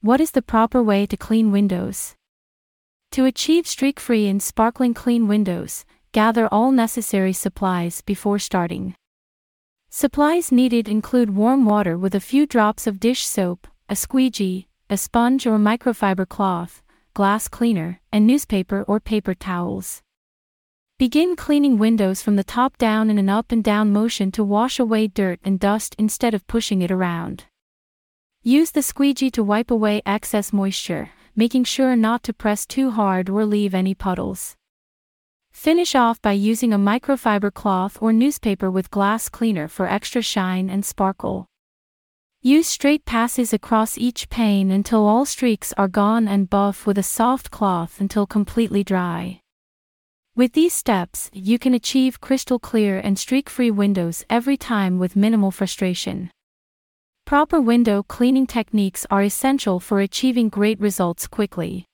What is the proper way to clean windows? To achieve streak-free and sparkling clean windows, gather all necessary supplies before starting. Supplies needed include warm water with a few drops of dish soap, a squeegee, a sponge or microfiber cloth, glass cleaner, and newspaper or paper towels. Begin cleaning windows from the top down in an up and down motion to wash away dirt and dust instead of pushing it around. Use the squeegee to wipe away excess moisture, making sure not to press too hard or leave any puddles. Finish off by using a microfiber cloth or newspaper with glass cleaner for extra shine and sparkle. Use straight passes across each pane until all streaks are gone and buff with a soft cloth until completely dry. With these steps, you can achieve crystal clear and streak-free windows every time with minimal frustration. Proper window cleaning techniques are essential for achieving great results quickly.